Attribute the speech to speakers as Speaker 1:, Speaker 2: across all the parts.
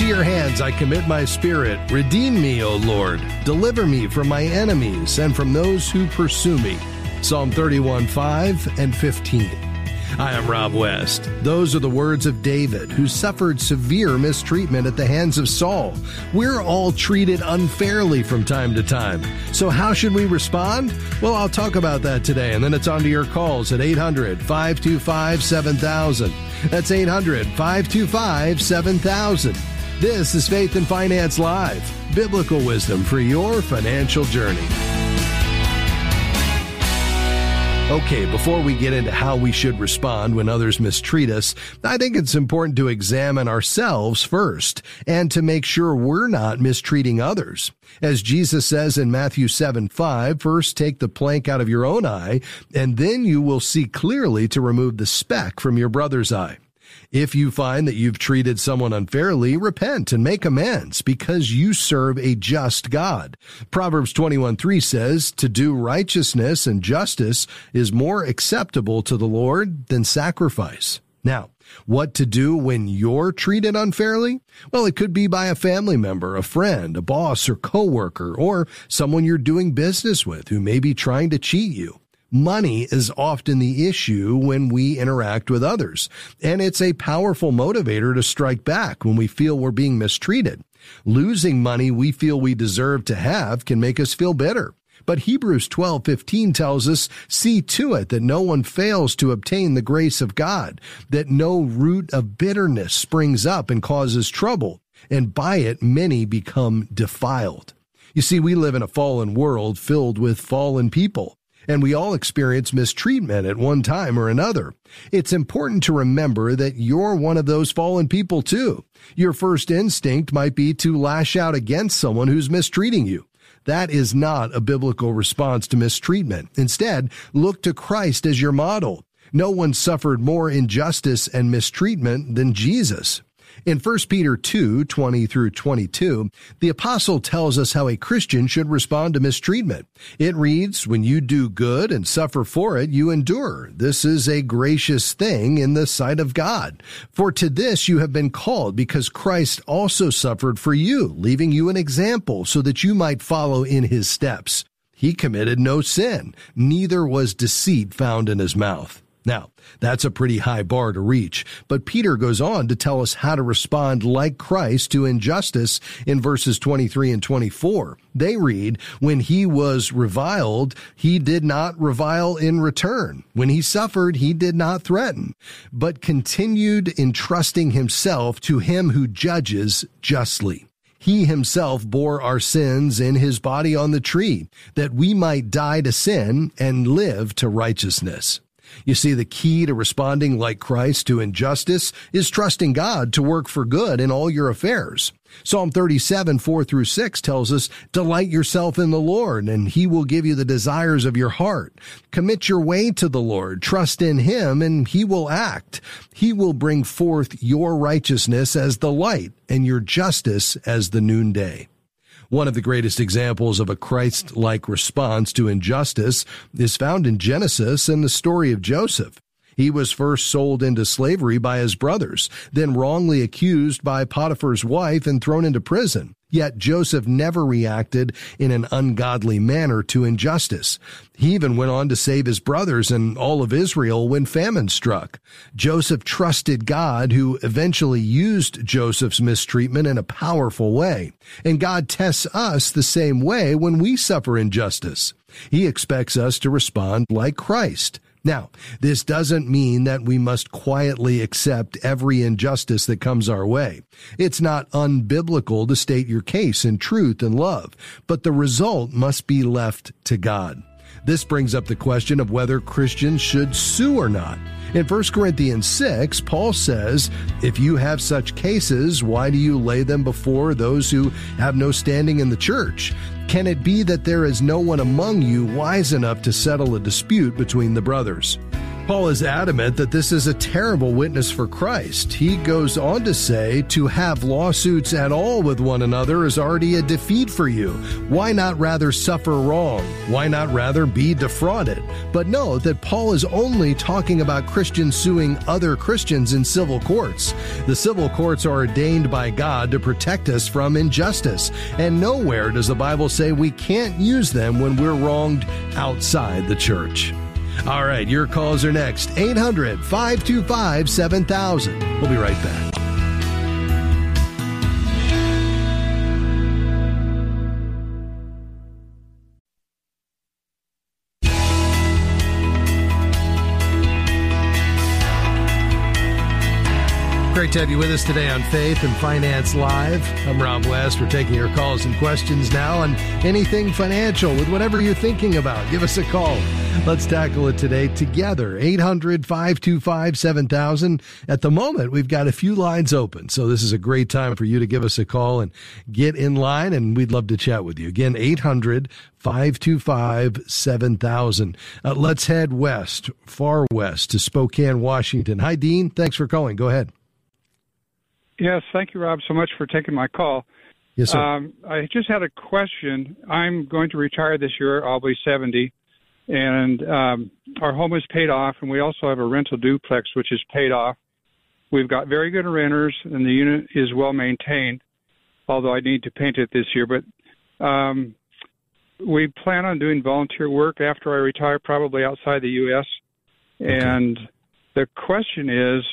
Speaker 1: Into your hands I commit my spirit. Redeem me, O Lord. Deliver me from my enemies and from those who pursue me. Psalm 31 5 and 15. I am Rob West. Those are the words of David, who suffered severe mistreatment at the hands of Saul. We're all treated unfairly from time to time. So, how should we respond? Well, I'll talk about that today, and then it's on to your calls at 800 525 7000. That's 800 525 7000. This is Faith and Finance Live, biblical wisdom for your financial journey. Okay, before we get into how we should respond when others mistreat us, I think it's important to examine ourselves first and to make sure we're not mistreating others. As Jesus says in Matthew 7 5, first take the plank out of your own eye, and then you will see clearly to remove the speck from your brother's eye. If you find that you've treated someone unfairly, repent and make amends because you serve a just God. Proverbs 21 3 says, To do righteousness and justice is more acceptable to the Lord than sacrifice. Now, what to do when you're treated unfairly? Well, it could be by a family member, a friend, a boss or coworker, or someone you're doing business with who may be trying to cheat you. Money is often the issue when we interact with others, and it's a powerful motivator to strike back when we feel we're being mistreated. Losing money we feel we deserve to have can make us feel bitter. But Hebrews 12:15 tells us, "See to it that no one fails to obtain the grace of God, that no root of bitterness springs up and causes trouble, and by it many become defiled." You see, we live in a fallen world filled with fallen people and we all experience mistreatment at one time or another. It's important to remember that you're one of those fallen people too. Your first instinct might be to lash out against someone who's mistreating you. That is not a biblical response to mistreatment. Instead, look to Christ as your model. No one suffered more injustice and mistreatment than Jesus. In 1 Peter 2 20 through 22, the apostle tells us how a Christian should respond to mistreatment. It reads, When you do good and suffer for it, you endure. This is a gracious thing in the sight of God. For to this you have been called, because Christ also suffered for you, leaving you an example so that you might follow in his steps. He committed no sin, neither was deceit found in his mouth. Now, that's a pretty high bar to reach, but Peter goes on to tell us how to respond like Christ to injustice in verses 23 and 24. They read, When he was reviled, he did not revile in return. When he suffered, he did not threaten, but continued entrusting himself to him who judges justly. He himself bore our sins in his body on the tree, that we might die to sin and live to righteousness. You see, the key to responding like Christ to injustice is trusting God to work for good in all your affairs. Psalm 37, 4 through 6 tells us, Delight yourself in the Lord, and he will give you the desires of your heart. Commit your way to the Lord, trust in him, and he will act. He will bring forth your righteousness as the light, and your justice as the noonday. One of the greatest examples of a Christ like response to injustice is found in Genesis and the story of Joseph. He was first sold into slavery by his brothers, then wrongly accused by Potiphar's wife and thrown into prison. Yet Joseph never reacted in an ungodly manner to injustice. He even went on to save his brothers and all of Israel when famine struck. Joseph trusted God who eventually used Joseph's mistreatment in a powerful way. And God tests us the same way when we suffer injustice. He expects us to respond like Christ. Now, this doesn't mean that we must quietly accept every injustice that comes our way. It's not unbiblical to state your case in truth and love, but the result must be left to God. This brings up the question of whether Christians should sue or not. In 1 Corinthians 6, Paul says, If you have such cases, why do you lay them before those who have no standing in the church? Can it be that there is no one among you wise enough to settle a dispute between the brothers? Paul is adamant that this is a terrible witness for Christ. He goes on to say to have lawsuits at all with one another is already a defeat for you. Why not rather suffer wrong? Why not rather be defrauded? But note that Paul is only talking about Christians suing other Christians in civil courts. The civil courts are ordained by God to protect us from injustice, and nowhere does the Bible say we can't use them when we're wronged outside the church. All right, your calls are next. 800 525 7000. We'll be right back. Great to have you with us today on Faith and Finance Live. I'm Rob West. We're taking your calls and questions now on anything financial with whatever you're thinking about. Give us a call. Let's tackle it today together. 800 525 7000. At the moment, we've got a few lines open. So this is a great time for you to give us a call and get in line, and we'd love to chat with you. Again, 800 525 7000. Uh, let's head west, far west to Spokane, Washington. Hi, Dean. Thanks for calling. Go ahead.
Speaker 2: Yes, thank you, Rob, so much for taking my call.
Speaker 1: Yes, sir.
Speaker 2: Um, I just had a question. I'm going to retire this year. I'll be 70, and um, our home is paid off, and we also have a rental duplex which is paid off. We've got very good renters, and the unit is well maintained. Although I need to paint it this year, but um, we plan on doing volunteer work after I retire, probably outside the U.S.
Speaker 1: Okay.
Speaker 2: And the question is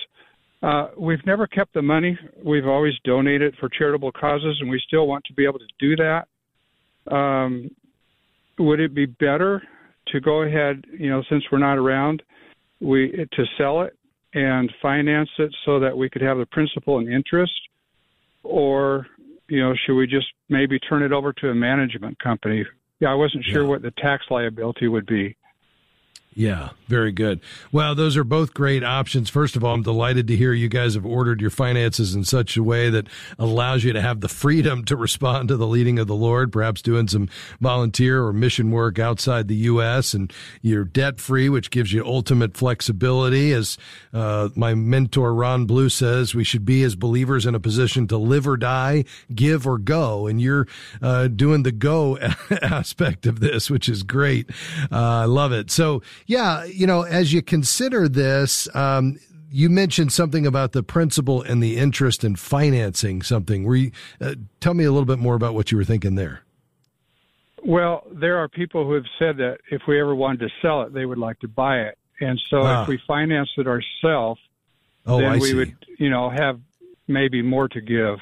Speaker 2: uh, we've never kept the money. We've always donated for charitable causes, and we still want to be able to do that. Um, would it be better to go ahead, you know, since we're not around, we to sell it and finance it so that we could have the principal and interest, or you know, should we just maybe turn it over to a management company? Yeah, I wasn't sure
Speaker 1: Yeah.
Speaker 2: what the tax liability would be.
Speaker 1: Yeah, very good. Well, those are both great options. First of all, I'm delighted to hear you guys have ordered your finances in such a way that allows you to have the freedom to respond to the leading of the Lord, perhaps doing some volunteer or mission work outside the U.S. and you're debt free, which gives you ultimate flexibility. As uh, my mentor Ron Blue says, we should be as believers in a position to live or die, give or go. And you're uh, doing the go aspect of this, which is great. Uh, I love it. So, yeah, you know, as you consider this, um, you mentioned something about the principal and the interest in financing something. Were you, uh, tell me a little bit more about what you were thinking there.
Speaker 2: Well, there are people who have said that if we ever wanted to sell it, they would like to buy it. And so
Speaker 1: Ah.
Speaker 2: if we finance it ourselves,
Speaker 1: Oh,
Speaker 2: then
Speaker 1: I
Speaker 2: we
Speaker 1: see.
Speaker 2: would, you know, have maybe more to give.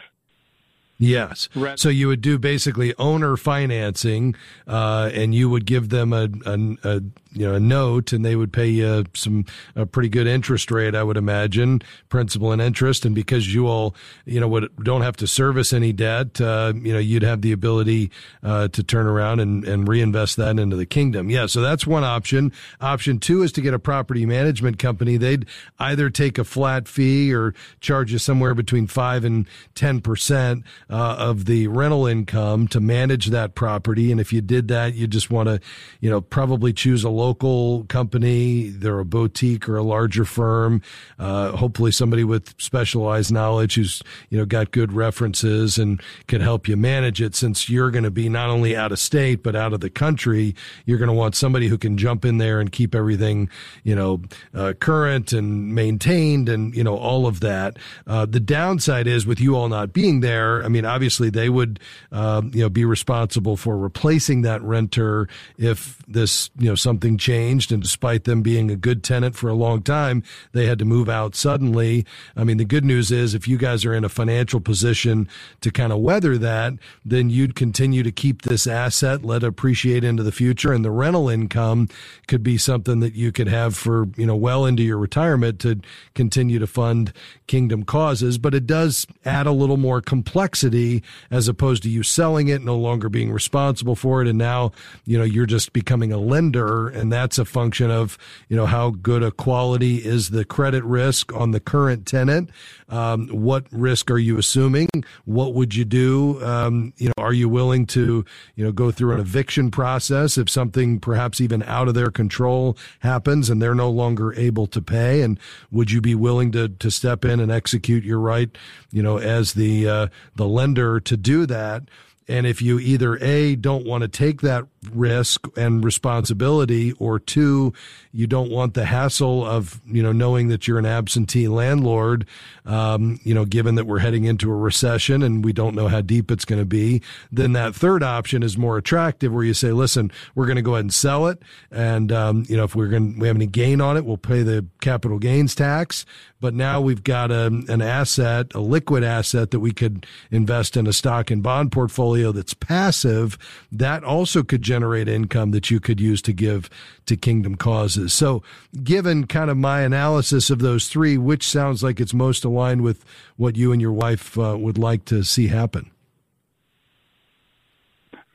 Speaker 1: Yes. So you would do basically owner financing, uh, and you would give them a, a, a you know a note, and they would pay you some a pretty good interest rate, I would imagine, principal and interest. And because you all you know would don't have to service any debt, uh, you know you'd have the ability uh, to turn around and, and reinvest that into the kingdom. Yeah. So that's one option. Option two is to get a property management company. They'd either take a flat fee or charge you somewhere between five and ten percent uh, of the rental income to manage that property. And if you did that, you just want to, you know, probably choose a local company. They're a boutique or a larger firm. Uh, hopefully somebody with specialized knowledge who's, you know, got good references and can help you manage it since you're going to be not only out of state, but out of the country. You're going to want somebody who can jump in there and keep everything, you know, uh, current and maintained and, you know, all of that. Uh, the downside is with you all not being there. I mean, obviously they would, um, you know, be responsible for replacing that renter if this, you know, something changed. And despite them being a good tenant for a long time, they had to move out suddenly. I mean, the good news is if you guys are in a financial position to kind of weather that, then you'd continue to keep this asset, let it appreciate into the future. And the rental income could be something that you could have for, you know, well into your retirement to continue to fund kingdom causes. But it does add a little more complexity as opposed to you selling it, no longer being responsible for it. And now, you know, you're just becoming a lender. And that's a function of, you know, how good a quality is the credit risk on the current tenant. Um, what risk are you assuming? What would you do? Um, you know, are you willing to, you know, go through an eviction process if something perhaps even out of their control happens and they're no longer able to pay? And would you be willing to, to step in and execute your right, you know, as the, uh, the lender to do that? And if you either A, don't want to take that risk and responsibility, or two, you don't want the hassle of, you know, knowing that you're an absentee landlord, um, you know, given that we're heading into a recession and we don't know how deep it's going to be, then that third option is more attractive where you say, listen, we're going to go ahead and sell it. And, um, you know, if we're going we have any gain on it, we'll pay the capital gains tax. But now we've got a, an asset, a liquid asset that we could invest in a stock and bond portfolio that's passive. That also could generate generate income that you could use to give to kingdom causes. So, given kind of my analysis of those three, which sounds like it's most aligned with what you and your wife uh, would like to see happen?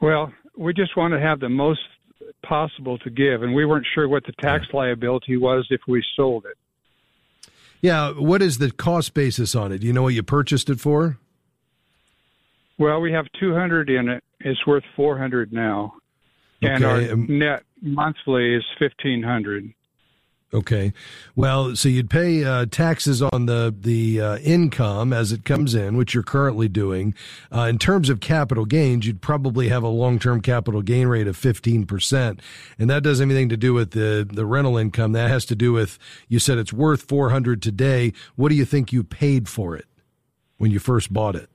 Speaker 2: Well, we just want to have the most possible to give, and we weren't sure what the tax liability was if we sold it.
Speaker 1: Yeah, what is the cost basis on it? Do you know what you purchased it for?
Speaker 2: Well, we have 200 in it. It's worth 400 now and our um, net monthly is fifteen hundred.
Speaker 1: Okay, well, so you'd pay uh, taxes on the the uh, income as it comes in, which you're currently doing. Uh, in terms of capital gains, you'd probably have a long term capital gain rate of fifteen percent, and that doesn't have anything to do with the the rental income. That has to do with you said it's worth four hundred today. What do you think you paid for it when you first bought it?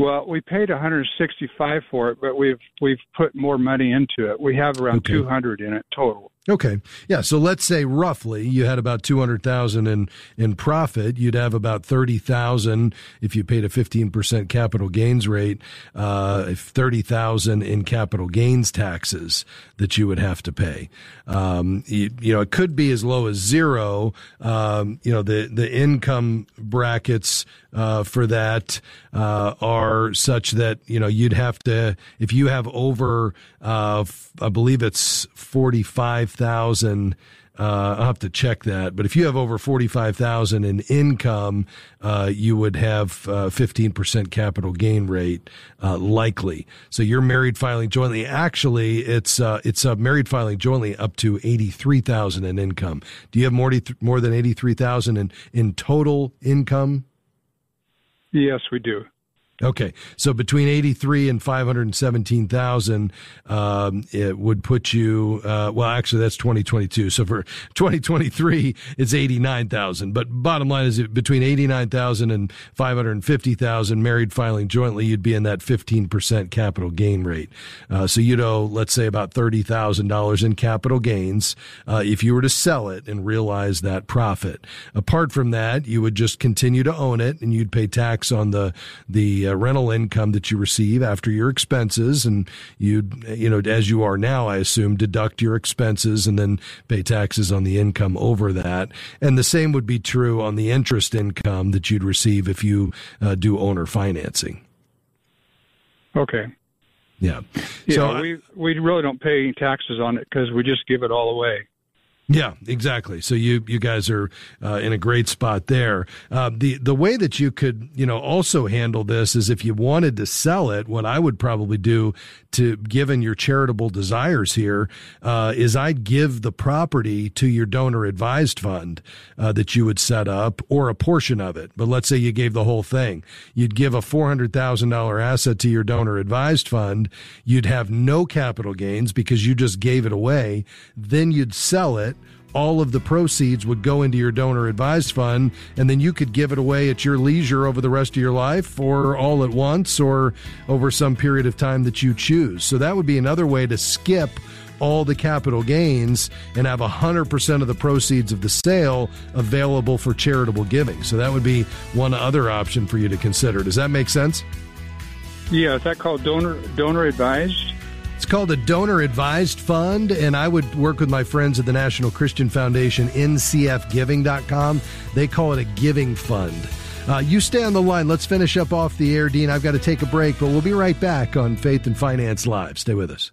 Speaker 2: Well, we paid 165 for it, but we've we've put more money into it. We have around okay. 200 in it total.
Speaker 1: Okay. Yeah. So let's say roughly you had about 200,000 in, in profit. You'd have about 30,000 if you paid a 15% capital gains rate, uh, 30,000 in capital gains taxes that you would have to pay. Um, you, you, know, it could be as low as zero. Um, you know, the, the income brackets, uh, for that, uh, are such that, you know, you'd have to, if you have over, uh, I believe it's 45 thousand. Uh, I'll have to check that. But if you have over forty five thousand in income, uh, you would have uh, fifteen percent capital gain rate uh, likely. So you're married filing jointly. Actually, it's uh, it's married filing jointly up to eighty three thousand in income. Do you have more more than eighty three thousand in in total income?
Speaker 2: Yes, we do.
Speaker 1: Okay, so between eighty-three and five hundred seventeen thousand, um, it would put you. Uh, well, actually, that's twenty twenty-two. So for twenty twenty-three, it's eighty-nine thousand. But bottom line is, between eighty-nine thousand and five hundred fifty thousand, married filing jointly, you'd be in that fifteen percent capital gain rate. Uh, so you'd owe, let's say, about thirty thousand dollars in capital gains uh, if you were to sell it and realize that profit. Apart from that, you would just continue to own it, and you'd pay tax on the the uh, rental income that you receive after your expenses, and you you know as you are now, I assume deduct your expenses and then pay taxes on the income over that. And the same would be true on the interest income that you'd receive if you uh, do owner financing.
Speaker 2: Okay.
Speaker 1: Yeah.
Speaker 2: Yeah, so, we we really don't pay any taxes on it because we just give it all away.
Speaker 1: Yeah, exactly. So you you guys are uh, in a great spot there. Uh, the the way that you could you know also handle this is if you wanted to sell it. What I would probably do to given your charitable desires here uh, is I'd give the property to your donor advised fund uh, that you would set up or a portion of it. But let's say you gave the whole thing. You'd give a four hundred thousand dollar asset to your donor advised fund. You'd have no capital gains because you just gave it away. Then you'd sell it all of the proceeds would go into your donor advised fund and then you could give it away at your leisure over the rest of your life or all at once or over some period of time that you choose. So that would be another way to skip all the capital gains and have 100% of the proceeds of the sale available for charitable giving. So that would be one other option for you to consider. Does that make sense?
Speaker 2: Yeah, is that called donor donor advised?
Speaker 1: Called a donor advised fund, and I would work with my friends at the National Christian Foundation, ncfgiving.com. They call it a giving fund. Uh, you stay on the line. Let's finish up off the air, Dean. I've got to take a break, but we'll be right back on Faith and Finance Live. Stay with us.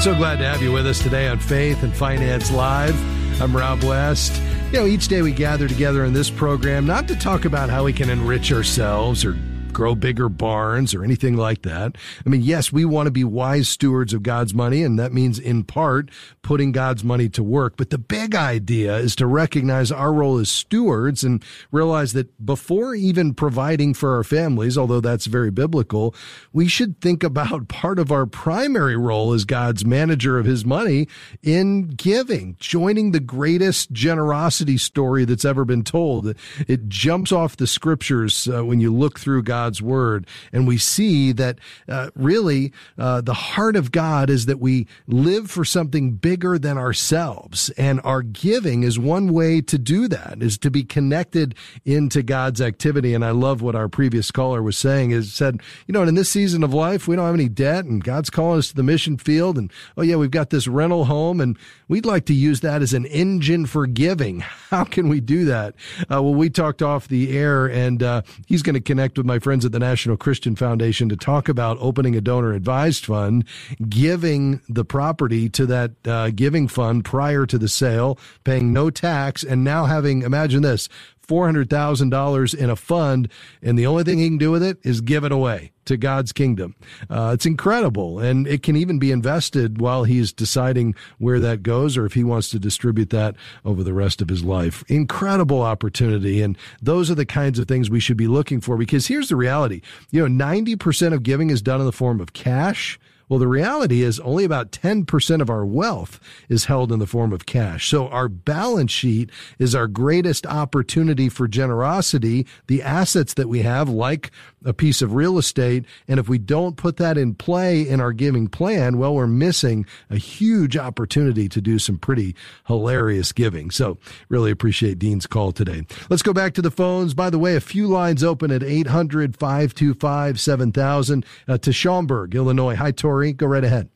Speaker 1: So glad to have you with us today on Faith and Finance Live. I'm Rob West. You know, each day we gather together in this program not to talk about how we can enrich ourselves or grow bigger barns or anything like that. I mean, yes, we want to be wise stewards of God's money, and that means in part putting God's money to work. But the big idea is to recognize our role as stewards and realize that before even providing for our families, although that's very biblical, we should think about part of our primary role as God's manager of his money in giving, joining the greatest generosity story that's ever been told. It jumps off the scriptures uh, when you look through God's God's word. And we see that uh, really uh, the heart of God is that we live for something bigger than ourselves. And our giving is one way to do that, is to be connected into God's activity. And I love what our previous caller was saying is said, you know, in this season of life, we don't have any debt and God's calling us to the mission field. And oh yeah, we've got this rental home and we'd like to use that as an engine for giving. How can we do that? Uh, well, we talked off the air and uh, he's going to connect with my friend friends at the National Christian Foundation to talk about opening a donor advised fund, giving the property to that uh, giving fund prior to the sale, paying no tax, and now having, imagine this, $400,000 in a fund, and the only thing he can do with it is give it away to God's kingdom. Uh, it's incredible. And it can even be invested while he's deciding where that goes or if he wants to distribute that over the rest of his life. Incredible opportunity. And those are the kinds of things we should be looking for because here's the reality. You know, 90% of giving is done in the form of cash. Well, the reality is only about 10% of our wealth is held in the form of cash. So our balance sheet is our greatest opportunity for generosity. The assets that we have, like a piece of real estate. And if we don't put that in play in our giving plan, well, we're missing a huge opportunity to do some pretty hilarious giving. So really appreciate Dean's call today. Let's go back to the phones. By the way, a few lines open at 800 525 7000 uh, to Schaumburg, Illinois. Hi, Tori. Go right ahead.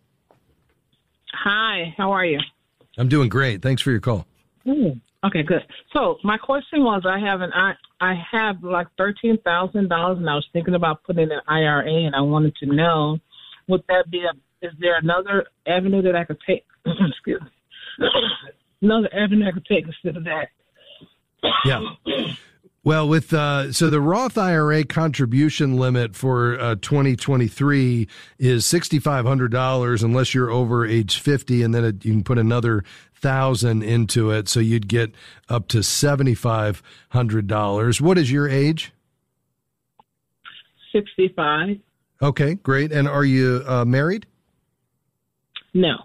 Speaker 3: Hi, how are you?
Speaker 1: I'm doing great. Thanks for your call.
Speaker 3: Mm, okay, good. So my question was, I have an I I have like thirteen thousand dollars, and I was thinking about putting an IRA, and I wanted to know, would that be a? Is there another avenue that I could take? excuse me. another avenue I could take instead of that.
Speaker 1: Yeah. Well, with uh, so the Roth IRA contribution limit for uh, 2023 is $6,500 unless you're over age 50, and then it, you can put another thousand into it, so you'd get up to $7,500. What is your age?
Speaker 3: 65.
Speaker 1: Okay, great. And are you uh, married?
Speaker 3: No.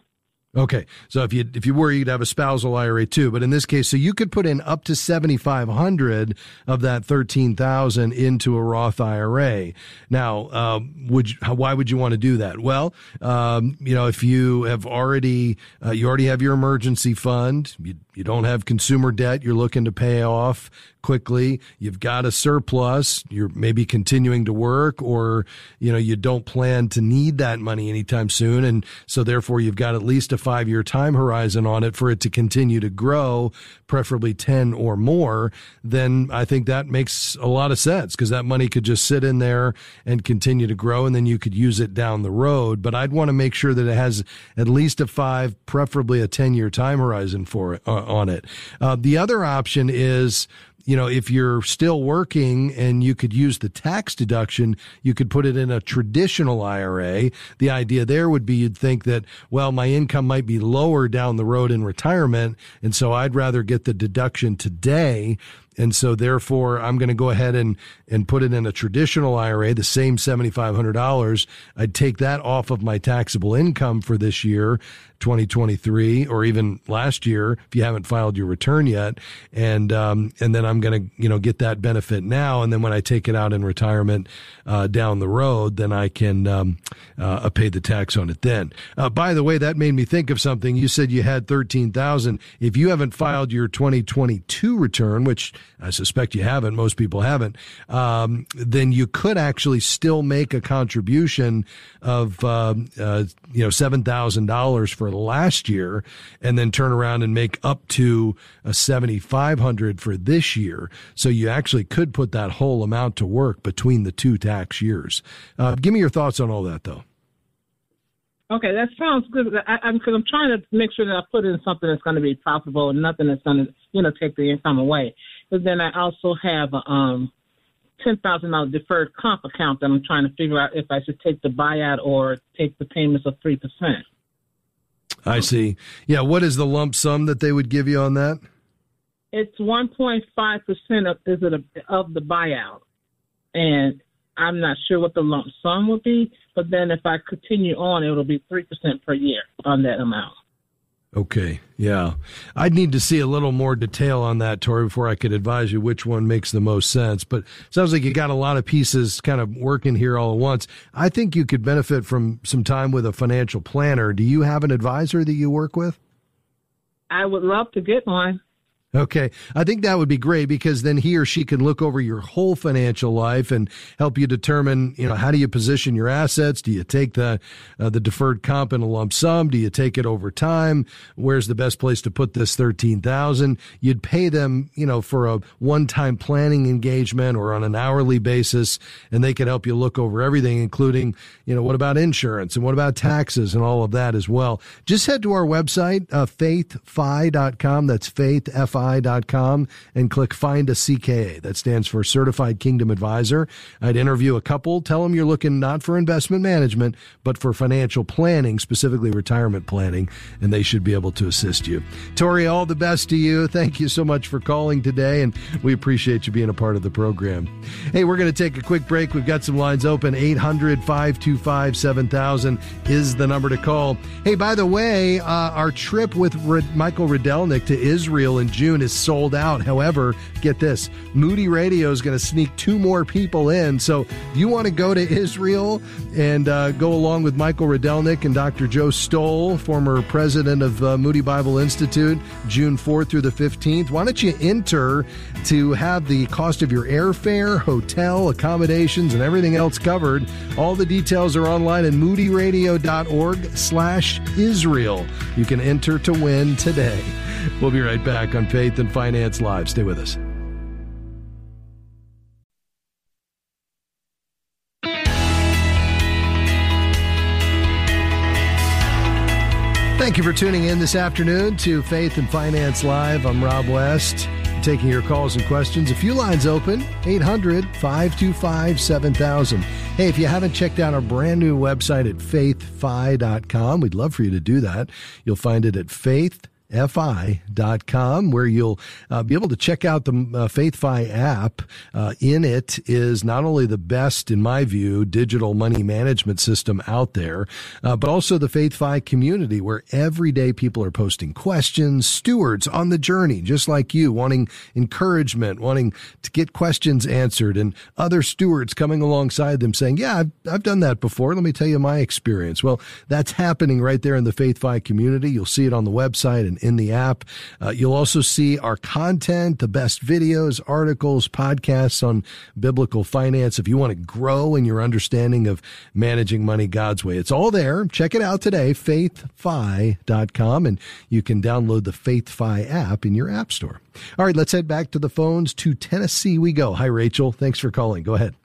Speaker 1: Okay, so if you if you were, you'd have a spousal IRA too. But in this case, so you could put in up to seventy five hundred of that thirteen thousand into a Roth IRA. Now, um, would you, why would you want to do that? Well, um, you know, if you have already uh, you already have your emergency fund, you you don't have consumer debt you're looking to pay off quickly. You've got a surplus. You're maybe continuing to work or, you know, you don't plan to need that money anytime soon. And so therefore you've got at least a five year time horizon on it for it to continue to grow, preferably 10 or more. Then I think that makes a lot of sense because that money could just sit in there and continue to grow and then you could use it down the road. But I'd want to make sure that it has at least a five, preferably a 10 year time horizon for it. Uh, on it. Uh, the other option is you know, if you're still working and you could use the tax deduction, you could put it in a traditional IRA. The idea there would be you'd think that, well, my income might be lower down the road in retirement. And so I'd rather get the deduction today and so therefore I'm going to go ahead and, and put it in a traditional IRA, the same $7,500. I'd take that off of my taxable income for this year, 2023, or even last year, if you haven't filed your return yet. And, um, and then I'm going to, you know, get that benefit now. And then when I take it out in retirement, uh, down the road, then I can, um, uh, pay the tax on it then. Uh, by the way, that made me think of something. You said you had 13,000. If you haven't filed your 2022 return, which I suspect you haven't, most people haven't, um, then you could actually still make a contribution of, uh, uh, you know, $7,000 for last year and then turn around and make up to a 7,500 for this year. So you actually could put that whole amount to work between the two tax years. Uh, give me your thoughts on all that though.
Speaker 3: Okay, that sounds good. I'm because I'm trying to make sure that I put in something that's going to be profitable and nothing that's going to you know take the income away. But then I also have a um, ten thousand dollar deferred comp account that I'm trying to figure out if I should take the buyout or take the payments of three percent.
Speaker 1: I see. Yeah, what is the lump sum that they would give you on that?
Speaker 3: It's one point five percent of is it a, of the buyout, and I'm not sure what the lump sum would be, but then if I continue on, it'll be 3% per year on that amount.
Speaker 1: Okay, yeah. I'd need to see a little more detail on that, Tori, before I could advise you which one makes the most sense. But sounds like you got a lot of pieces kind of working here all at once. I think you could benefit from some time with a financial planner. Do you have an advisor that you work with?
Speaker 3: I would love to get one.
Speaker 1: Okay. I think that would be great because then he or she can look over your whole financial life and help you determine, you know, how do you position your assets? Do you take the, uh, the deferred comp in a lump sum? Do you take it over time? Where's the best place to put this 13,000? You'd pay them, you know, for a one-time planning engagement or on an hourly basis and they can help you look over everything, including, you know, what about insurance and what about taxes and all of that as well. Just head to our website, uh, faithfi.com. That's faith, F CKI.com and click Find a CKA. That stands for Certified Kingdom Advisor. I'd interview a couple, tell them you're looking not for investment management, but for financial planning, specifically retirement planning, and they should be able to assist you. Tori, all the best to you. Thank you so much for calling today, and we appreciate you being a part of the program. Hey, we're going to take a quick break. We've got some lines open. 800 525 7000 is the number to call. Hey, by the way, uh, our trip with Michael Rydelnik to Israel in June Is sold out. However, get this Moody Radio is going to sneak two more people in. So if you want to go to Israel and uh, go along with Michael Rydelnik and Dr. Joe Stowell, former president of uh, Moody Bible Institute, June 4th through the 15th, why don't you enter to have the cost of your airfare, hotel, accommodations, and everything else covered? All the details are online at moodyradio.org slash Israel. You can enter to win today. We'll be right back on Faith and Finance Live. Stay with us. Thank you for tuning in this afternoon to Faith and Finance Live. I'm Rob West, taking your calls and questions. A few lines open 800 525 7000. Hey, if you haven't checked out our brand new website at faithfi.com, we'd love for you to do that. You'll find it at faith fi.com where you'll uh, be able to check out the uh, FaithFi app. Uh, in it is not only the best, in my view, digital money management system out there, uh, but also the FaithFi community where every day people are posting questions, stewards on the journey, just like you, wanting encouragement, wanting to get questions answered, and other stewards coming alongside them saying, yeah, I've, I've done that before. Let me tell you my experience. Well, that's happening right there in the FaithFi community. You'll see it on the website and in the app. Uh, you'll also see our content, the best videos, articles, podcasts on biblical finance. If you want to grow in your understanding of managing money God's way, it's all there. Check it out today, faithfi.com, and you can download the FaithFi app in your app store. All right, let's head back to the phones. To Tennessee we go. Hi, Rachel. Thanks for calling. Go ahead.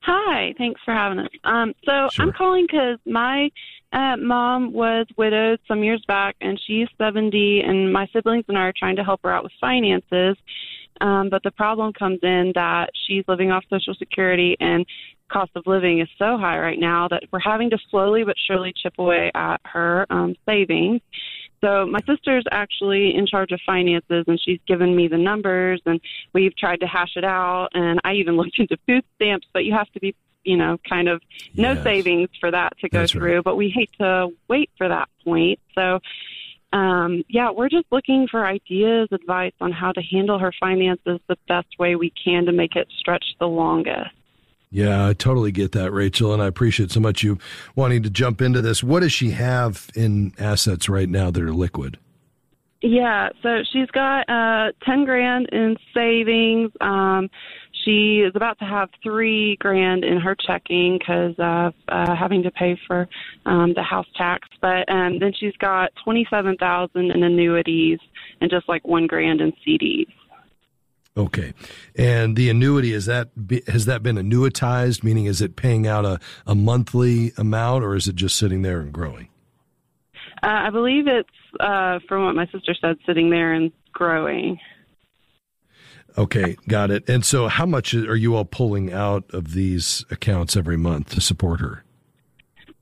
Speaker 4: Hi, thanks for having us. Um, so sure. I'm calling because my uh, mom was widowed some years back, and she's 70, and my siblings and I are trying to help her out with finances. Um, but the problem comes in that she's living off Social Security, and cost of living is so high right now that we're having to slowly but surely chip away at her um, savings. So my sister's actually in charge of finances, and she's given me the numbers, and we've tried to hash it out. And I even looked into food stamps, but you have to be you know, kind of no yes. savings for that to go That's through. Right. But we hate to wait for that point. So, um, yeah, we're just looking for ideas, advice on how to handle her finances the best way we can to make it stretch the longest.
Speaker 1: Yeah, I totally get that, Rachel, and I appreciate so much you wanting to jump into this. What does she have in assets right now that are liquid?
Speaker 4: Yeah, so she's got uh, ten grand in savings. Um, she is about to have three grand in her checking because of uh, having to pay for um, the house tax. But um, then she's got twenty seven thousand in annuities and just like one grand in CDs.
Speaker 1: Okay, and the annuity is that has that been annuitized? Meaning, is it paying out a, a monthly amount, or is it just sitting there and growing?
Speaker 4: Uh, I believe it's uh, from what my sister said, sitting there and growing.
Speaker 1: Okay, got it. And so, how much are you all pulling out of these accounts every month to support her?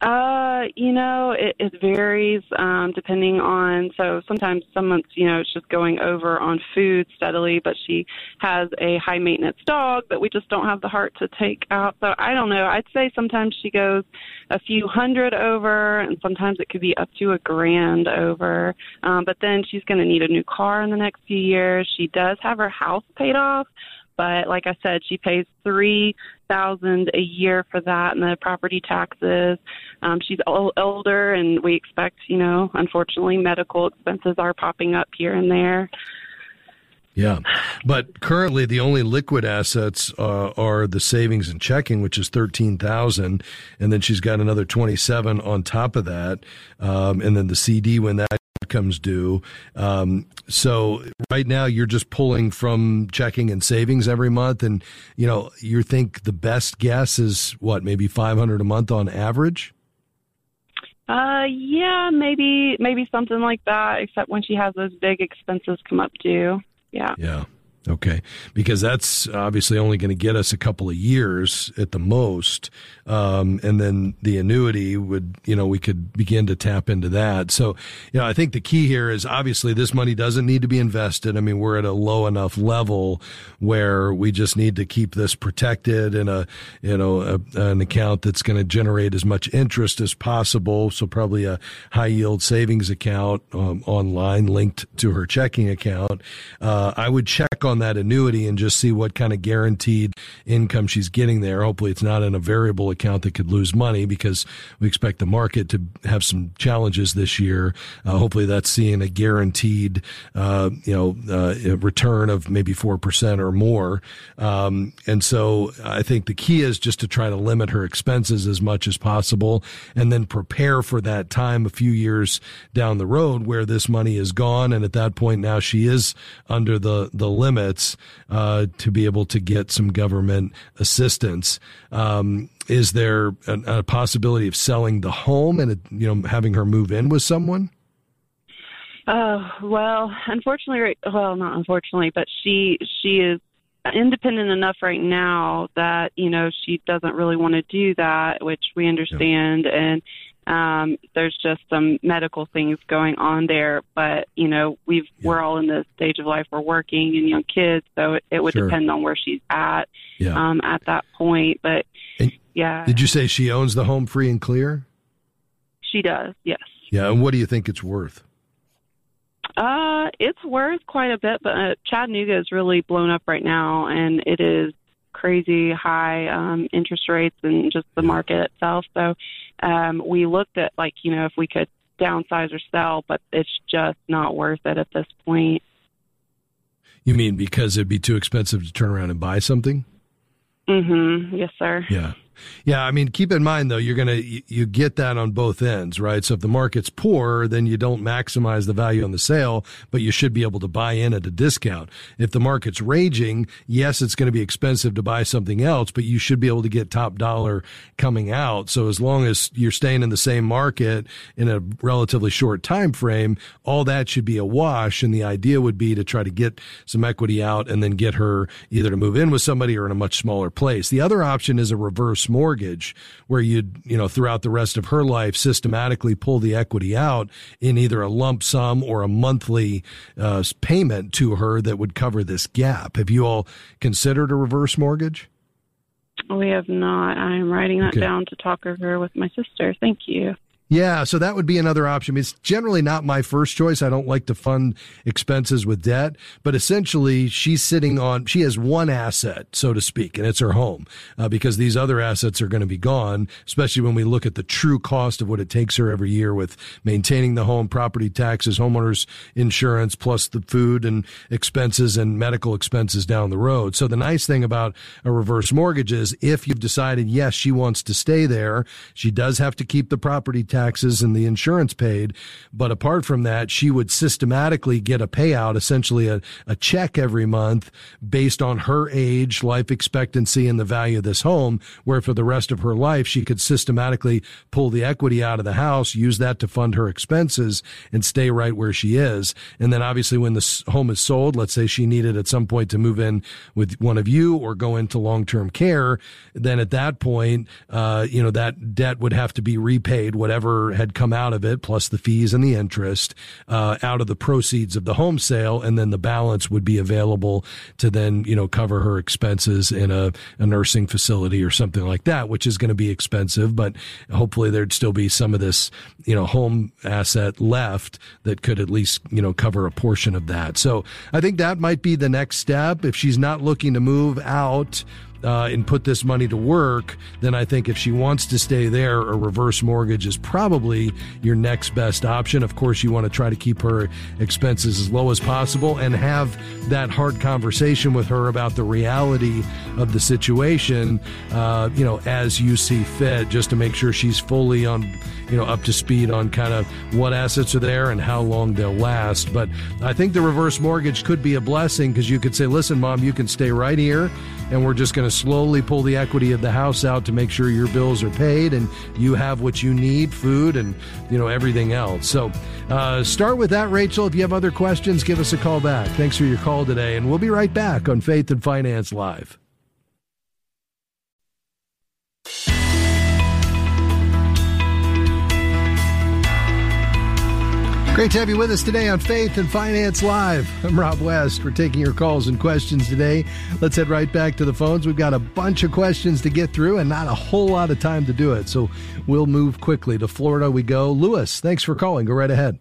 Speaker 4: Uh, you know, it, it varies um, depending on. So sometimes some months, you know, it's just going over on food steadily, but she has a high maintenance dog that we just don't have the heart to take out. So I don't know. I'd say sometimes she goes a few hundred over, and sometimes it could be up to a grand over. Um, but then she's going to need a new car in the next few years. She does have her house paid off, but like I said, she pays three thousand a year for that and the property taxes. Um, she's old, older, and we expect, you know, unfortunately, medical expenses are popping up here and there.
Speaker 1: Yeah, but currently the only liquid assets uh, are the savings and checking, which is thirteen thousand, and then she's got another twenty seven on top of that, um, and then the CD when that comes due. Um, so right now you're just pulling from checking and savings every month, and you know you think the best guess is what maybe 500 a month on average.
Speaker 4: Uh, yeah, maybe maybe something like that. Except when she has those big expenses come up due. Yeah.
Speaker 1: Yeah. Okay, because that's obviously only going to get us a couple of years at the most, um, and then the annuity would, you know, we could begin to tap into that. So, you know, I think the key here is obviously this money doesn't need to be invested. I mean, we're at a low enough level where we just need to keep this protected in a, you know, a, an account that's going to generate as much interest as possible. So probably a high yield savings account um, online linked to her checking account. Uh, I would check on on that annuity and just see what kind of guaranteed income she's getting there. Hopefully, it's not in a variable account that could lose money because we expect the market to have some challenges this year. Uh, hopefully, that's seeing a guaranteed, uh, you know, uh, return of maybe four percent or more. Um, and so, I think the key is just to try to limit her expenses as much as possible, and then prepare for that time a few years down the road where this money is gone, and at that point now she is under the the limit uh, to be able to get some government assistance. Um, is there a, a, possibility of selling the home and you know having her move in with someone?
Speaker 4: Uh, well, unfortunately, well, not unfortunately, but she she is independent enough right now that you know she doesn't really want to do that, which we understand, yeah. and um, there's just some medical things going on there, but you know we've yeah. we're all in the stage of life we're working and young kids, so it, it would sure. depend on where she's at yeah. um, at that point. But
Speaker 1: and
Speaker 4: yeah,
Speaker 1: did you say she owns the home free and clear?
Speaker 4: She does, yes.
Speaker 1: Yeah, and what do you think it's worth?
Speaker 4: Uh, it's worth quite a bit, but uh, Chattanooga is really blown up right now, and it is crazy high um, interest rates and just the market itself. So um, we looked at like you know if we could downsize or sell, but it's just not worth it at this point.
Speaker 1: You mean because it'd be too expensive to turn around and buy something?
Speaker 4: Mm-hmm. Yes, sir.
Speaker 1: Yeah. Yeah, I mean, keep in mind though, you're gonna you get that on both ends, right? So if the market's poor, then you don't maximize the value on the sale, but you should be able to buy in at a discount. If the market's raging, yes, it's going to be expensive to buy something else, but you should be able to get top dollar coming out. So as long as you're staying in the same market in a relatively short time frame, all that should be a wash. And the idea would be to try to get some equity out and then get her either to move in with somebody or in a much smaller place. The other option is a reverse mortgage where you'd, you know, throughout the rest of her life systematically pull the equity out in either a lump sum or a monthly uh, payment to her that would cover this gap. Have you all considered a reverse mortgage?
Speaker 4: We have not. I'm writing that okay. down to talk over with my sister. Thank you.
Speaker 1: Yeah, so that would be another option. It's generally not my first choice. I don't like to fund expenses with debt, but essentially she's sitting on, she has one asset, so to speak, and it's her home, uh, because these other assets are going to be gone, especially when we look at the true cost of what it takes her every year with maintaining the home, property taxes, homeowners insurance, plus the food and expenses and medical expenses down the road. So the nice thing about a reverse mortgage is if you've decided, yes, she wants to stay there, she does have to keep the property taxes and the insurance paid. But apart from that, she would systematically get a payout, essentially a, a check every month based on her age, life expectancy, and the value of this home, where for the rest of her life, she could systematically pull the equity out of the house, use that to fund her expenses and stay right where she is. And then obviously when the home is sold, let's say she needed at some point to move in with one of you or go into long-term care, then at that point, uh, you know, that debt would have to be repaid, whatever whatever had come out of it, plus the fees and the interest, uh, out of the proceeds of the home sale, and then the balance would be available to then you know cover her expenses in a, a nursing facility or something like that, which is going to be expensive, but hopefully there'd still be some of this you know home asset left that could at least you know cover a portion of that. So I think that might be the next step if she's not looking to move out uh, and put this money to work, then I think if she wants to stay there, a reverse mortgage is probably your next best option. Of course, you want to try to keep her expenses as low as possible and have that hard conversation with her about the reality of the situation, uh, you know, as you see fit, just to make sure she's fully on, you know, up to speed on kind of what assets are there and how long they'll last. But I think the reverse mortgage could be a blessing because you could say, listen, mom, you can stay right here and we're just going to slowly pull the equity of the house out to make sure your bills are paid and you have what you need, food and you know everything else. So uh, start with that, Rachel. If you have other questions, give us a call back. Thanks for your call today, and we'll be right back on Faith and Finance Live. Great to have you with us today on Faith and Finance Live. I'm Rob West. We're taking your calls and questions today. Let's head right back to the phones. We've got a bunch of questions to get through and not a whole lot of time to do it. So we'll move quickly. To Florida we go. Lewis, thanks for calling. Go right ahead.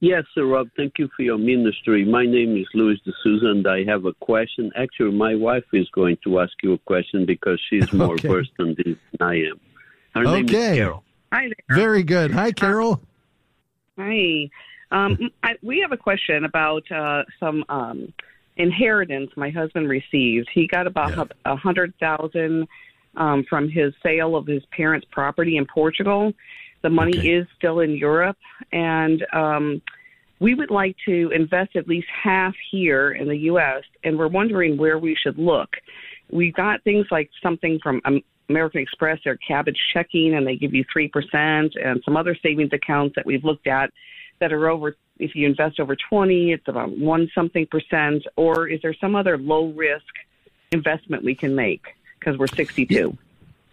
Speaker 5: Yes, sir, Rob. Thank you for your ministry. My name is Louis D'Souza, and I have a question. Actually, my wife is going to ask you a question because she's more okay. versed than this than I am. Her
Speaker 1: okay.
Speaker 5: name is Carol.
Speaker 6: Hi there.
Speaker 1: Very good. Hi, Carol.
Speaker 6: Hi. Um, I, we have a question about uh, some um, inheritance my husband received. He got about a yeah. hundred thousand um, from his sale of his parents' property in Portugal. The money okay. is still in Europe, and um, we would like to invest at least half here in the U.S. And we're wondering where we should look. We've got things like something from um, American Express, their Kabbage checking, and they give you 3%, and some other savings accounts that we've looked at that are over, if you invest over 20, it's about one something percent, or is there some other low risk investment we can make because we're 62?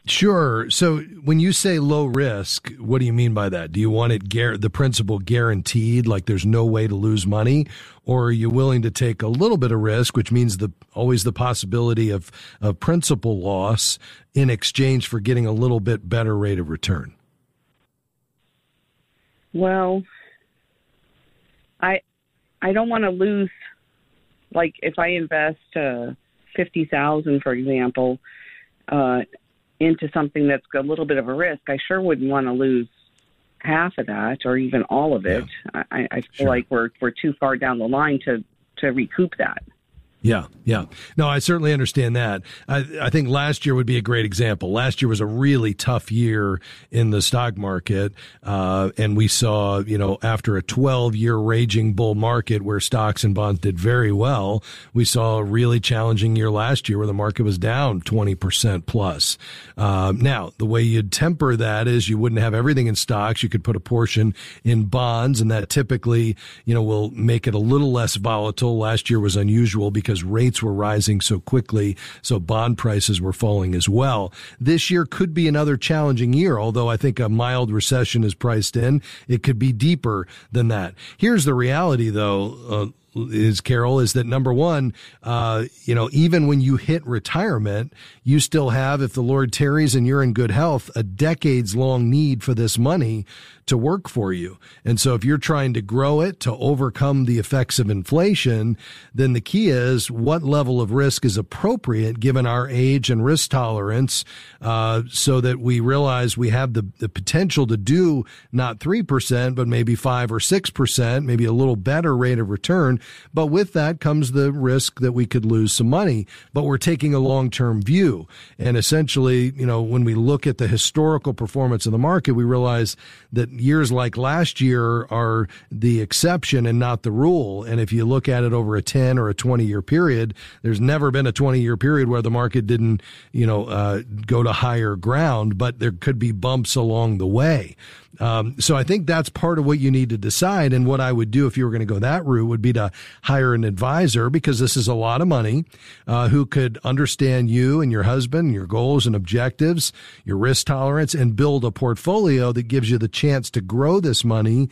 Speaker 1: Sure. So when you say low risk, what do you mean by that? Do you want it gar- the principal guaranteed, like there's no way to lose money, or are you willing to take a little bit of risk, which means the always the possibility of of principal loss in exchange for getting a little bit better rate of return?
Speaker 6: Well, I I don't want to lose. Like if I invest uh, fifty thousand, for example. Uh, into something that's a little bit of a risk, I sure wouldn't want to lose half of that or even all of it. Yeah. I, I feel sure. like we're we're too far down the line to to recoup that.
Speaker 1: Yeah, yeah. No, I certainly understand that. I, I think last year would be a great example. Last year was a really tough year in the stock market. Uh, and we saw, you know, after a 12 year raging bull market where stocks and bonds did very well, we saw a really challenging year last year where the market was down 20% plus. Uh, now, the way you'd temper that is you wouldn't have everything in stocks. You could put a portion in bonds and that typically, you know, will make it a little less volatile. Last year was unusual because because rates were rising so quickly. So bond prices were falling as well. This year could be another challenging year, although I think a mild recession is priced in. It could be deeper than that. Here's the reality though. Uh, is Carol is that number one, uh, you know, even when you hit retirement, you still have, if the Lord tarries and you're in good health, a decades long need for this money to work for you. And so if you're trying to grow it to overcome the effects of inflation, then the key is what level of risk is appropriate given our age and risk tolerance, uh, so that we realize we have the, the potential to do not 3%, but maybe 5 or 6%, maybe a little better rate of return. But with that comes the risk that we could lose some money, but we're taking a long-term view. And essentially, you know, when we look at the historical performance of the market, we realize that years like last year are the exception and not the rule. And if you look at it over a 10 or a 20 year period, there's never been a 20 year period where the market didn't, you know, uh, go to higher ground, but there could be bumps along the way. Um, so I think that's part of what you need to decide. And what I would do if you were going to go that route would be to hire an advisor because this is a lot of money, uh, who could understand you and your husband, your goals and objectives, your risk tolerance and build a portfolio that gives you the chance to grow this money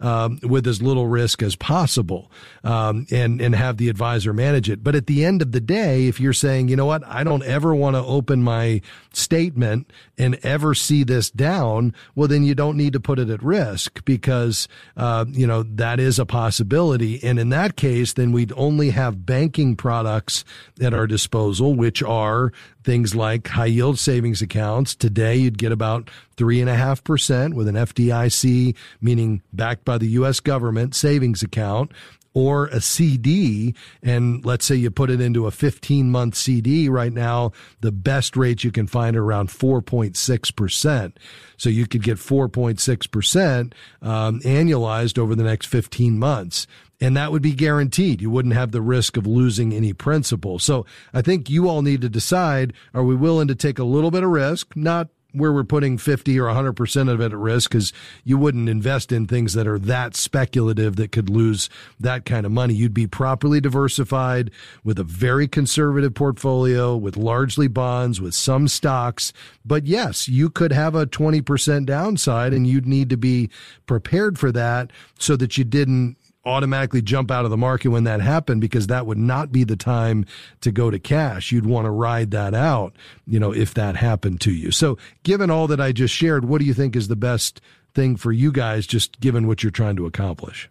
Speaker 1: um, with as little risk as possible, um, and and have the advisor manage it. But at the end of the day, if you're saying, you know what, I don't ever want to open my statement and ever see this down, well, then you don't need to put it at risk because uh, you know that is a possibility. And in that case, then we'd only have banking products at our disposal, which are things like high yield savings accounts. Today, you'd get about three and a half percent with an FDIC, meaning backed by the U.S. government savings account or a CD. And let's say you put it into a 15 month CD right now, the best rates you can find are around 4.6%. So you could get 4.6% um, annualized over the next 15 months and that would be guaranteed. You wouldn't have the risk of losing any principal. So I think you all need to decide, are we willing to take a little bit of risk, not where we're putting 50 or 100% of it at risk because you wouldn't invest in things that are that speculative that could lose that kind of money. You'd be properly diversified with a very conservative portfolio with largely bonds, with some stocks. But yes, you could have a 20% downside and you'd need to be prepared for that so that you didn't automatically jump out of the market when that happened because that would not be the time to go to cash. You'd want to ride that out, you know, if that happened to you. So given all that I just shared, what do you think is the best thing for you guys, just given what you're trying to accomplish?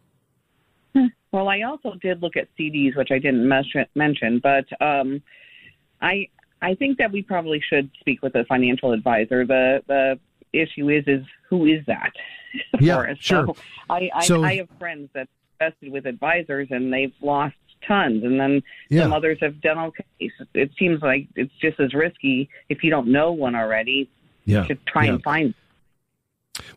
Speaker 6: Well, I also did look at CDs, which I didn't mention, but um, I I think that we probably should speak with a financial advisor. The the issue is is who is that?
Speaker 1: Yeah, sure.
Speaker 6: So I, I, so, I have friends that invested with advisors and they've lost tons and then yeah. some others have done okay it seems like it's just as risky if you don't know one already
Speaker 1: yeah.
Speaker 6: to try
Speaker 1: yeah.
Speaker 6: and find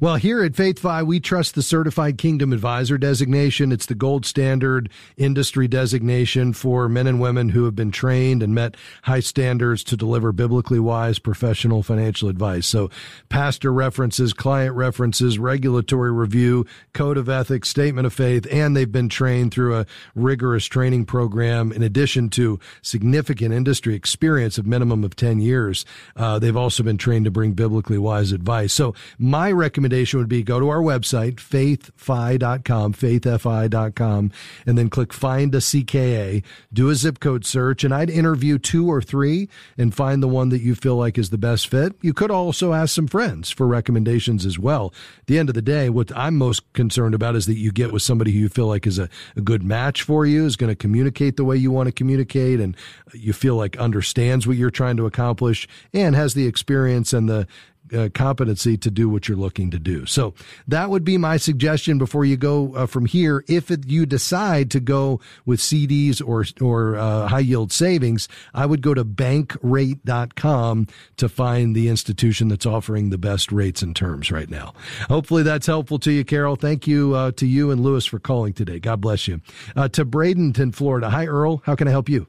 Speaker 1: well, here at FaithFi, we trust the Certified Kingdom Advisor designation. It's the gold standard industry designation for men and women who have been trained and met high standards to deliver biblically wise professional financial advice. So, pastor references, client references, regulatory review, code of ethics, statement of faith, and they've been trained through a rigorous training program in addition to significant industry experience of minimum of 10 years. Uh, they've also been trained to bring biblically wise advice. So, my recommendation would be go to our website, faithfi.com, faithfi.com, and then click find a CKA, do a zip code search, and I'd interview two or three and find the one that you feel like is the best fit. You could also ask some friends for recommendations as well. At the end of the day, what I'm most concerned about is that you get with somebody who you feel like is a, a good match for you, is going to communicate the way you want to communicate, and you feel like understands what you're trying to accomplish and has the experience and the uh, competency to do what you're looking to do. So that would be my suggestion before you go uh, from here. If it, you decide to go with CDs or or uh, high yield savings, I would go to bankrate.com to find the institution that's offering the best rates and terms right now. Hopefully that's helpful to you, Carol. Thank you uh, to you and Lewis for calling today. God bless you. Uh, to Bradenton, Florida. Hi, Earl. How can I help you?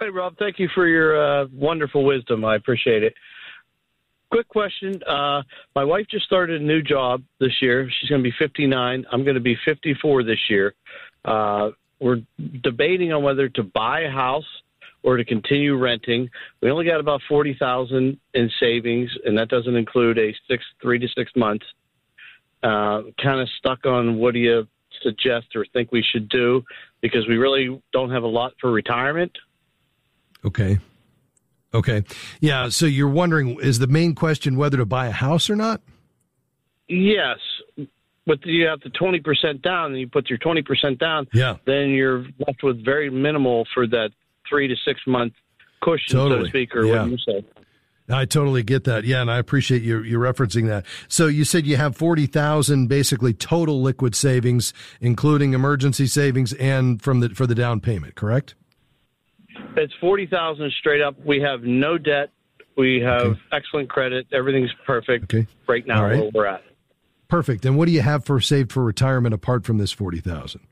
Speaker 7: Hey, Rob. Thank you for your wonderful wisdom. I appreciate it quick question. Uh, my wife just started a new job this year. She's going to be 59. I'm going to be 54 this year. Uh, we're debating on whether to buy a house or to continue renting. We only got about 40,000 in savings, and that doesn't include a six, three to six months. Uh, kind of stuck on what do you suggest or think we should do because we really don't have a lot for retirement.
Speaker 1: Okay. Okay. Yeah. So you're wondering is the main question whether to buy a house or not?
Speaker 7: Yes. But you have the 20% down and you put your 20% down.
Speaker 1: Yeah.
Speaker 7: Then you're left with very minimal for that three to six month cushion,
Speaker 1: totally.
Speaker 7: so to speak, or
Speaker 1: yeah.
Speaker 7: what you say.
Speaker 1: I totally get that. Yeah, and I appreciate you you referencing that. So you said you have forty thousand basically total liquid savings, including emergency savings and from the for the down payment, correct?
Speaker 7: It's forty thousand straight up. We have no debt. We have okay. excellent credit. Everything's perfect
Speaker 1: okay.
Speaker 7: right now
Speaker 1: right.
Speaker 7: where we're at.
Speaker 1: Perfect. And what do you have for saved for retirement apart from this forty thousand?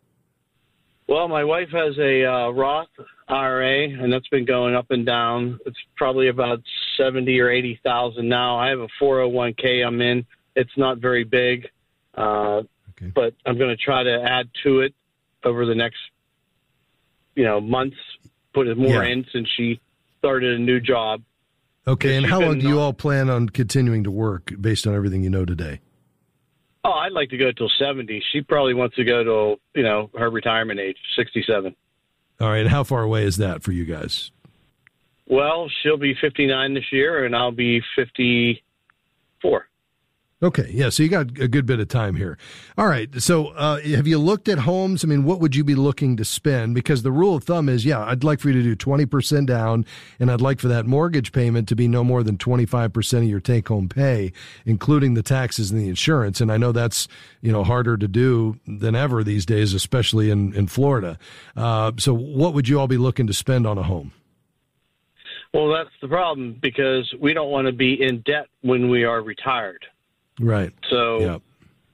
Speaker 7: Well, my wife has a uh, Roth IRA, and that's been going up and down. It's probably about seventy or eighty thousand now. I have a four hundred one k. I'm in. It's not very big, uh, okay. but I'm going to try to add to it over the next, you know, months. Put more
Speaker 1: Yeah.
Speaker 7: in since she started a new job.
Speaker 1: Okay, and how long do you
Speaker 7: uh,
Speaker 1: all plan on continuing to work based on everything you know today?
Speaker 7: Oh, I'd like to go till seventy. She probably wants to go to you know her retirement age, sixty-seven.
Speaker 1: All right, and how far away is that for you guys?
Speaker 7: Well, she'll be fifty-nine this year, and I'll be fifty-four.
Speaker 1: Okay, yeah, so you got a good bit of time here. All right, so uh, have you looked at homes? I mean, what would you be looking to spend? Because the rule of thumb is, yeah, I'd like for you to do 20% down, and I'd like for that mortgage payment to be no more than 25% of your take home pay, including the taxes and the insurance. And I know that's, you know, harder to do than ever these days, especially in, in Florida. Uh, so what would you all be looking to spend on a home?
Speaker 7: Well, that's the problem because we don't want to be in debt when we are retired.
Speaker 1: Right.
Speaker 7: So,
Speaker 1: Yep.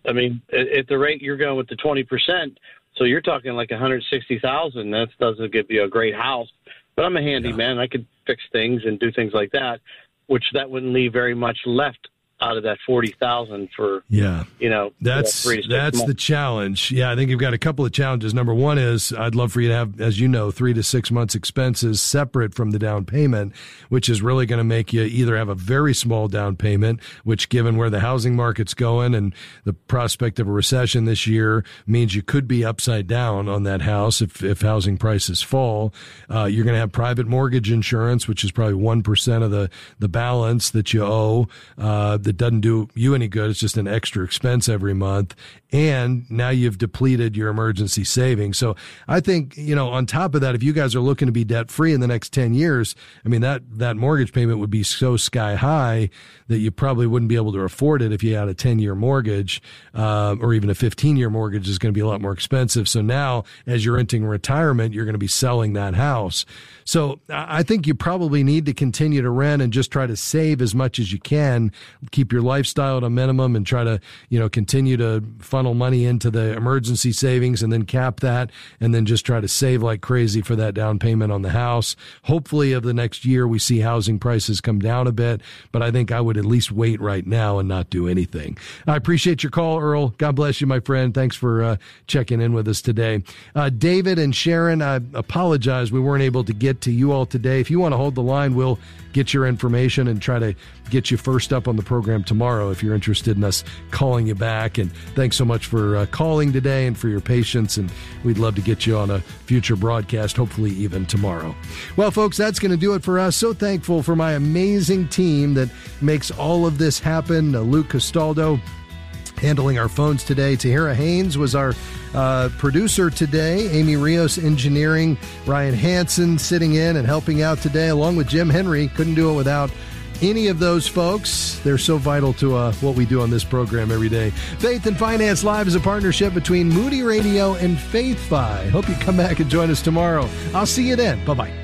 Speaker 7: I mean, at, at the rate you're going with the twenty percent, so you're talking like one hundred sixty thousand. That doesn't give you a great house, but I'm a handyman. I could fix things and do things like that, which that wouldn't leave very much left out of that forty thousand for
Speaker 1: Yeah.
Speaker 7: you know
Speaker 1: That's
Speaker 7: three to six
Speaker 1: that's the challenge. Yeah, I think you've got a couple of challenges. Number one is I'd love for you to have, as you know, three to six months expenses separate from the down payment, which is really going to make you either have a very small down payment, which given where the housing market's going and the prospect of a recession this year means you could be upside down on that house if, if housing prices fall. Uh, you're going to have private mortgage insurance, which is probably 1% of the, the balance that you owe. Uh, that doesn't do you any good. It's just an extra expense every month. And now you've depleted your emergency savings. So I think, you know, on top of that, if you guys are looking to be debt free in the next 10 years, I mean, that, that mortgage payment would be so sky high that you probably wouldn't be able to afford it if you had a 10 year mortgage, uh, or even a 15 year mortgage is going to be a lot more expensive. So now as you're entering retirement, you're going to be selling that house. So I think you probably need to continue to rent and just try to save as much as you can, keep your lifestyle at a minimum and try to, you know, continue to funnel money into the emergency savings and then cap that and then just try to save like crazy for that down payment on the house. Hopefully of the next year we see housing prices come down a bit, but I think I would at least wait right now and not do anything. I appreciate your call, Earl. God bless you, my friend. Thanks for uh, checking in with us today. Uh, David and Sharon, I apologize we weren't able to get to you all today. If you want to hold the line, we'll get your information and try to get you first up on the program tomorrow if you're interested in us calling you back. And thanks so much for uh, calling today and for your patience. And we'd love to get you on a future broadcast, hopefully even tomorrow. Well, folks, that's going to do it for us. So thankful for my amazing team that makes all of this happen. Uh, Luke Castaldo handling our phones today. Tahira Haynes was our uh, producer today. Amy Rios engineering. Ryan Hansen sitting in and helping out today, along with Jim Henry. Couldn't do it without any of those folks. They're so vital to uh, what we do on this program every day. Faith and Finance Live is a partnership between Moody Radio and FaithFi. Hope you come back and join us tomorrow. I'll see you then. Bye bye.